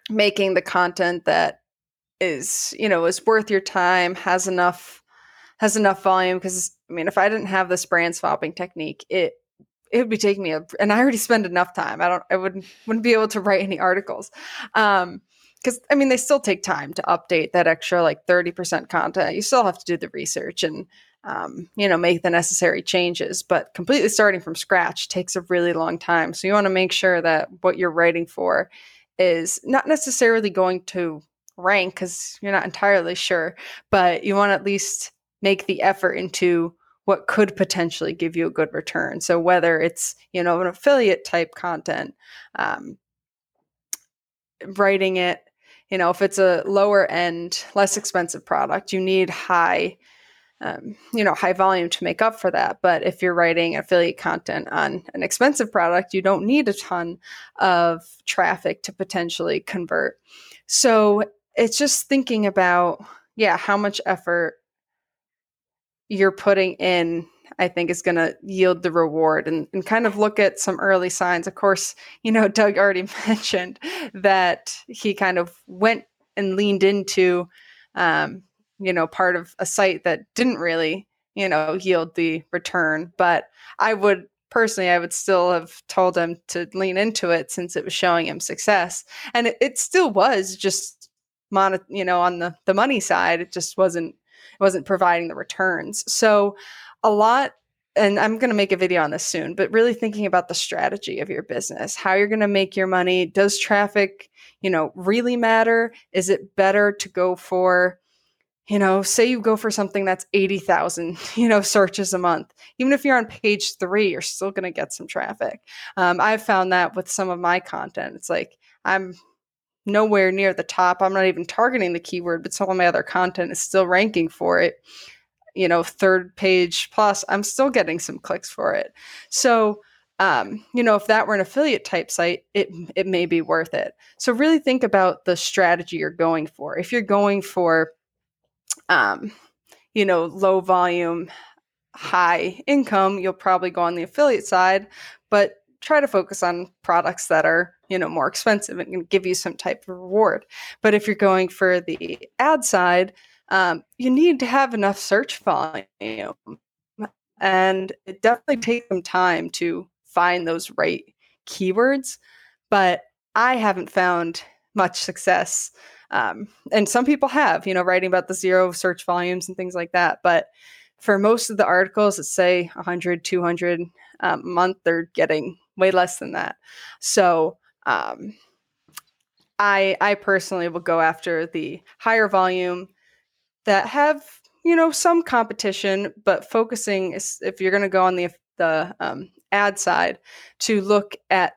making the content that is, you know, is worth your time, has enough has enough volume because I mean, if I didn't have this brand swapping technique, it it would be taking me a, and I already spend enough time. I don't, I wouldn't, wouldn't be able to write any articles. Um, because I mean, they still take time to update that extra like 30% content. You still have to do the research and, um, you know, make the necessary changes. But completely starting from scratch takes a really long time. So you want to make sure that what you're writing for is not necessarily going to rank because you're not entirely sure, but you want at least make the effort into what could potentially give you a good return. So whether it's you know an affiliate type content, um, writing it, you know if it's a lower end, less expensive product, you need high. Um, you know, high volume to make up for that. But if you're writing affiliate content on an expensive product, you don't need a ton of traffic to potentially convert. So it's just thinking about, yeah, how much effort you're putting in I think is going to yield the reward and, and kind of look at some early signs. Of course, you know, *laughs* Doug already *laughs* mentioned that he kind of went and leaned into, um, you know, part of a site that didn't really, you know, yield the return. But I would personally, I would still have told him to lean into it since it was showing him success. And it, it still was just, mon- you know, on the, the money side, it just wasn't wasn't providing the returns. So a lot and I'm going to make a video on this soon, but really thinking about the strategy of your business, how you're going to make your money. Does traffic, you know, really matter? Is it better to go for, you know, say you go for something that's 80,000, *laughs* you know, searches a month. Even if you're on page three, you're still going to get some traffic. Um, I've found that with some of my content. It's like I'm nowhere near the top. I'm not even targeting the keyword, but some of my other content is still ranking for it. You know, third page plus, I'm still getting some clicks for it. So, um, you know, if that were an affiliate type site, it it may be worth it. So really think about the strategy you're going for. If you're going for, um, you know, low volume, high income, you'll probably go on the affiliate side. But try to focus on products that are you know more expensive and give you some type of reward but if you're going for the ad side um, you need to have enough search volume and it definitely takes some time to find those right keywords but i haven't found much success um, and some people have you know writing about the zero search volumes and things like that but for most of the articles that say 100 200 um, a month they're getting way less than that. So um, I I personally will go after the higher volume that have you know some competition, but focusing is, if you're going to go on the the um, ad side to look at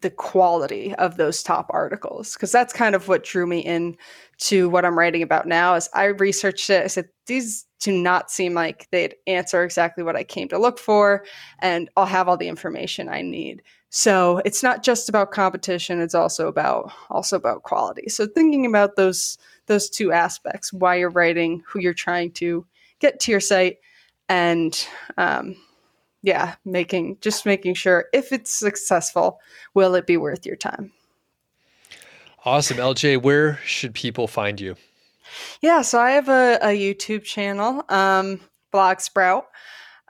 the quality of those top articles because that's kind of what drew me in to what I'm writing about now is I researched it. I said these do not seem like they'd answer exactly what I came to look for and I'll have all the information I need so it's not just about competition it's also about also about quality so thinking about those those two aspects why you're writing who you're trying to get to your site and um, yeah, making just making sure if it's successful, will it be worth your time? Awesome. LJ, where should people find you? Yeah, so I have a, a YouTube channel, um, Blog Sprout.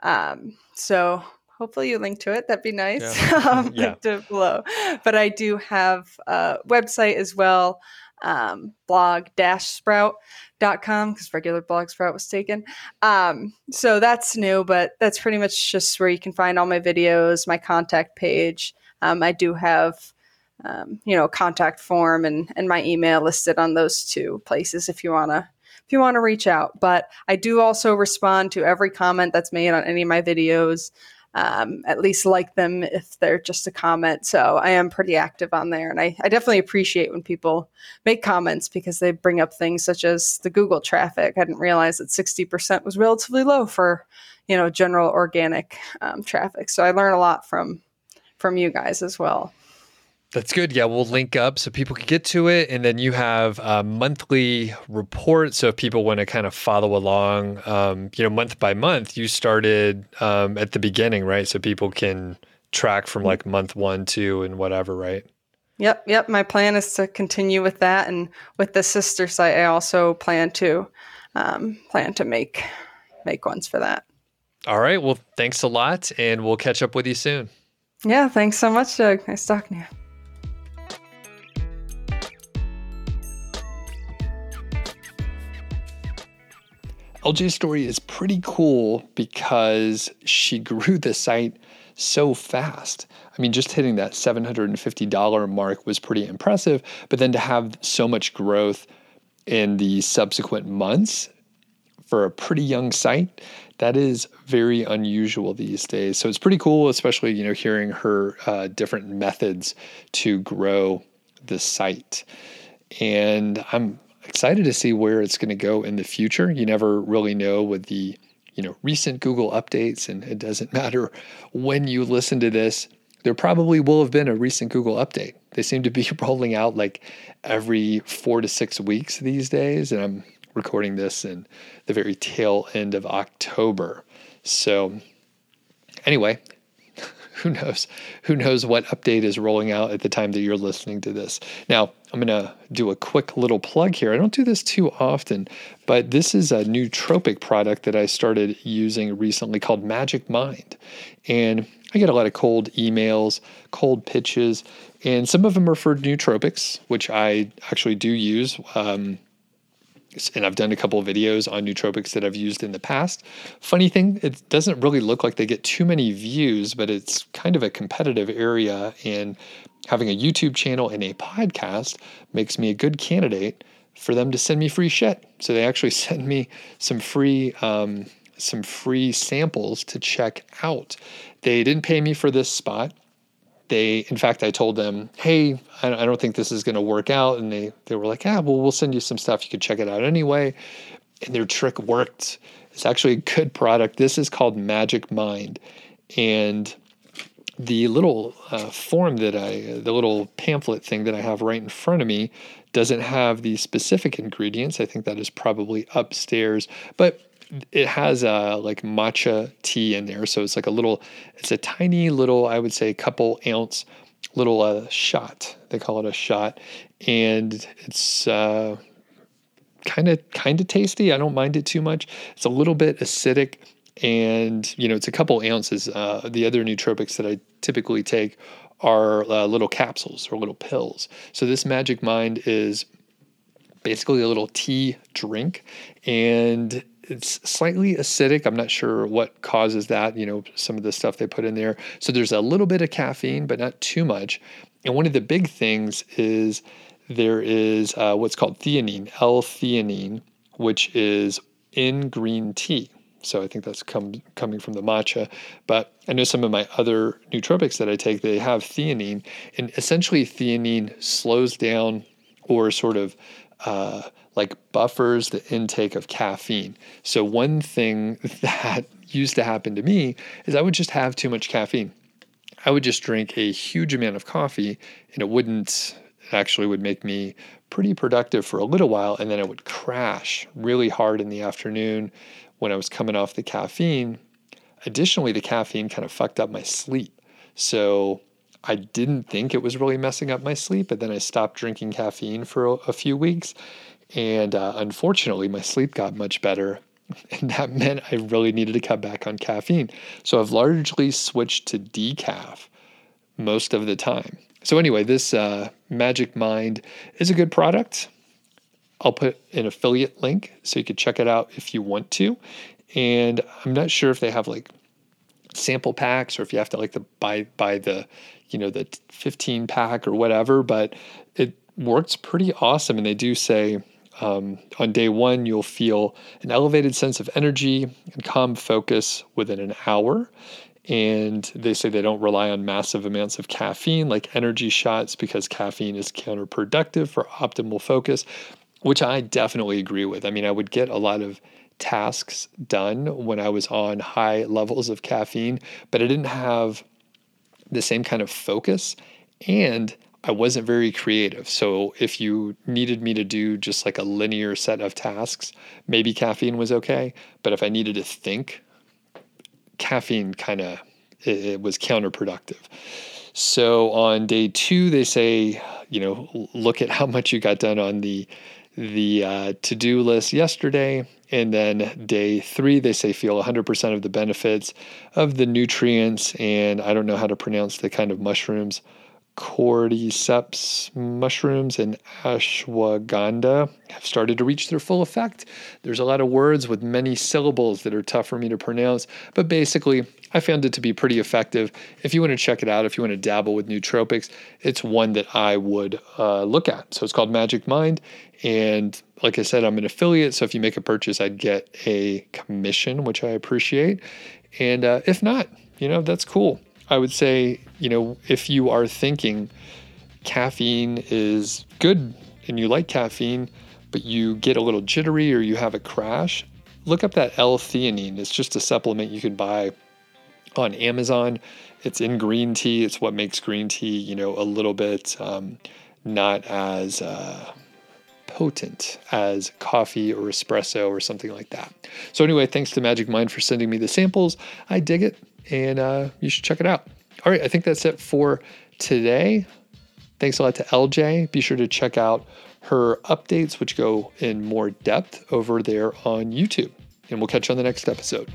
Um, so hopefully you link to it. That'd be nice. Yeah. *laughs* um, yeah. Linked it below. But I do have a website as well, um, blog sprout.com because regular blog sprout was taken. Um, so that's new, but that's pretty much just where you can find all my videos, my contact page. Um, I do have, um, you know, contact form and, and my email listed on those two places if you want to if you want to reach out. But I do also respond to every comment that's made on any of my videos um, at least like them if they're just a comment. So I am pretty active on there. And I, I definitely appreciate when people make comments because they bring up things such as the Google traffic. I didn't realize that 60% was relatively low for, you know, general organic um, traffic. So I learn a lot from from you guys as well. That's good. Yeah, we'll link up so people can get to it. And then you have a monthly report. So if people want to kind of follow along, um, you know, month by month, you started um, at the beginning, right? So people can track from like month one, two, and whatever, right? Yep. Yep. My plan is to continue with that. And with the sister site, I also plan to um, plan to make make ones for that. All right. Well, thanks a lot, and we'll catch up with you soon. Yeah, thanks so much, Doug. Nice talking to you. LJ's story is pretty cool because she grew the site so fast. I mean, just hitting that $750 mark was pretty impressive, but then to have so much growth in the subsequent months for a pretty young site, that is very unusual these days. So it's pretty cool, especially you know hearing her uh, different methods to grow the site. And I'm excited to see where it's going to go in the future. You never really know with the you know recent Google updates, and it doesn't *laughs* matter when you listen to this. There probably will have been a recent Google update. They seem to be *laughs* rolling out like every four to six weeks these days, and I'm recording this in the very tail end of October. So, anyway, *laughs* who knows? Who knows what update is rolling out at the time that you're listening to this? Now, I'm going to do a quick little plug here. I don't do this too often, but this is a nootropic product that I started using recently called Magic Mind. And I get a lot of cold emails, cold pitches, and some of them are for nootropics, which I actually do use. Um, and I've done a couple videos on nootropics that I've used in the past. Funny thing, it doesn't really look like they get too many views, but it's kind of a competitive area. And having a YouTube channel and a podcast makes me a good candidate for them to send me free shit. So they actually *laughs* send me some free um, some free samples to check out. They didn't pay me for this spot they in fact i told them hey i don't think this is going to work out. And they they were like yeah well we'll send you some stuff. You can check it out anyway. And their trick worked. It's actually a good product. This is called magic mind. And the little uh, form that i the little pamphlet thing that i have right in front of me doesn't have the specific ingredients. I think that is probably upstairs. But it has a like matcha tea in there. So it's like a little, it's a tiny little, I would say, couple ounce little uh, shot. They call it a shot, and it's kind of kind of tasty. I don't mind it too much. It's a little bit acidic, and you know, it's a couple ounces. Uh, the other nootropics that I typically take are uh, little capsules or little pills. So this Magic Mind is basically a little tea drink, and it's slightly acidic. I'm not sure what causes that, you know, some of the stuff they put in there. So there's a little bit of caffeine, but not too much. And one of the big things is there is uh, what's called theanine, L-theanine, which is in green tea. So I think that's come, coming from the matcha. But I know some of my other nootropics that I take, they have theanine. And essentially, theanine slows down or sort of uh, like buffers the intake of caffeine. So one thing *laughs* that used to happen to me is I would just have too much caffeine. I would just drink a huge amount of coffee and it wouldn't it actually would make me pretty productive for a little while and then it would crash really hard in the afternoon when I was coming off the caffeine. Additionally, the caffeine kind of fucked up my sleep. So I didn't think it was really messing up my sleep, but then I stopped drinking caffeine for a, a few weeks and uh, unfortunately, my sleep got much better. *laughs* And that meant I really needed to cut back on caffeine. So I've largely switched to decaf most of the time. So, anyway, this uh, Magic Mind is a good product. I'll put an affiliate link so you can check it out if you want to. And I'm not sure if they have like sample packs or if you have to like the buy buy the you know the 15 pack or whatever, but it works pretty awesome. And they do say um, on day one, you'll feel an elevated sense of energy and calm focus within an hour. And they say they don't rely on massive amounts of caffeine like energy shots because caffeine is counterproductive for optimal focus, which I definitely agree with. I mean, I would get a lot of tasks done when I was on high levels of caffeine, but I didn't have the same kind of focus. And I wasn't very creative. So if you needed me to do just like a linear set of tasks, maybe caffeine was okay. But if I needed to think, caffeine kind of it, it was counterproductive. So on day two, they say, you know, look at how much you got done on the the uh, to do list yesterday, And then day three, they say feel 100% of the benefits of the nutrients. And I don't know how to pronounce the kind of mushrooms cordyceps mushrooms and ashwagandha have started to reach their full effect. There's a lot of words with many syllables that are tough for me to pronounce, but basically, I found it to be pretty effective. If you want to check it out, if you want to dabble with nootropics, it's one that I would uh, look at. So it's called Magic Mind. And like I said, I'm an affiliate. So if you make a purchase, I'd get a commission, which I appreciate. And uh, if not, you know, that's cool. I would say, you know, if you are thinking caffeine is good and you like caffeine, but you get a little jittery or you have a crash, look up that L-theanine. It's just a supplement you can buy on Amazon. It's in green tea. It's what makes green tea, you know, a little bit um, not as uh, potent as coffee or espresso or something like that. So, anyway, thanks to Magic Mind for sending me the samples. I dig it and uh, you should check it out. All right, I think that's it for today. Thanks a lot to LJ. Be sure to check out her updates, which go in more depth over there on YouTube. And we'll catch you on the next episode.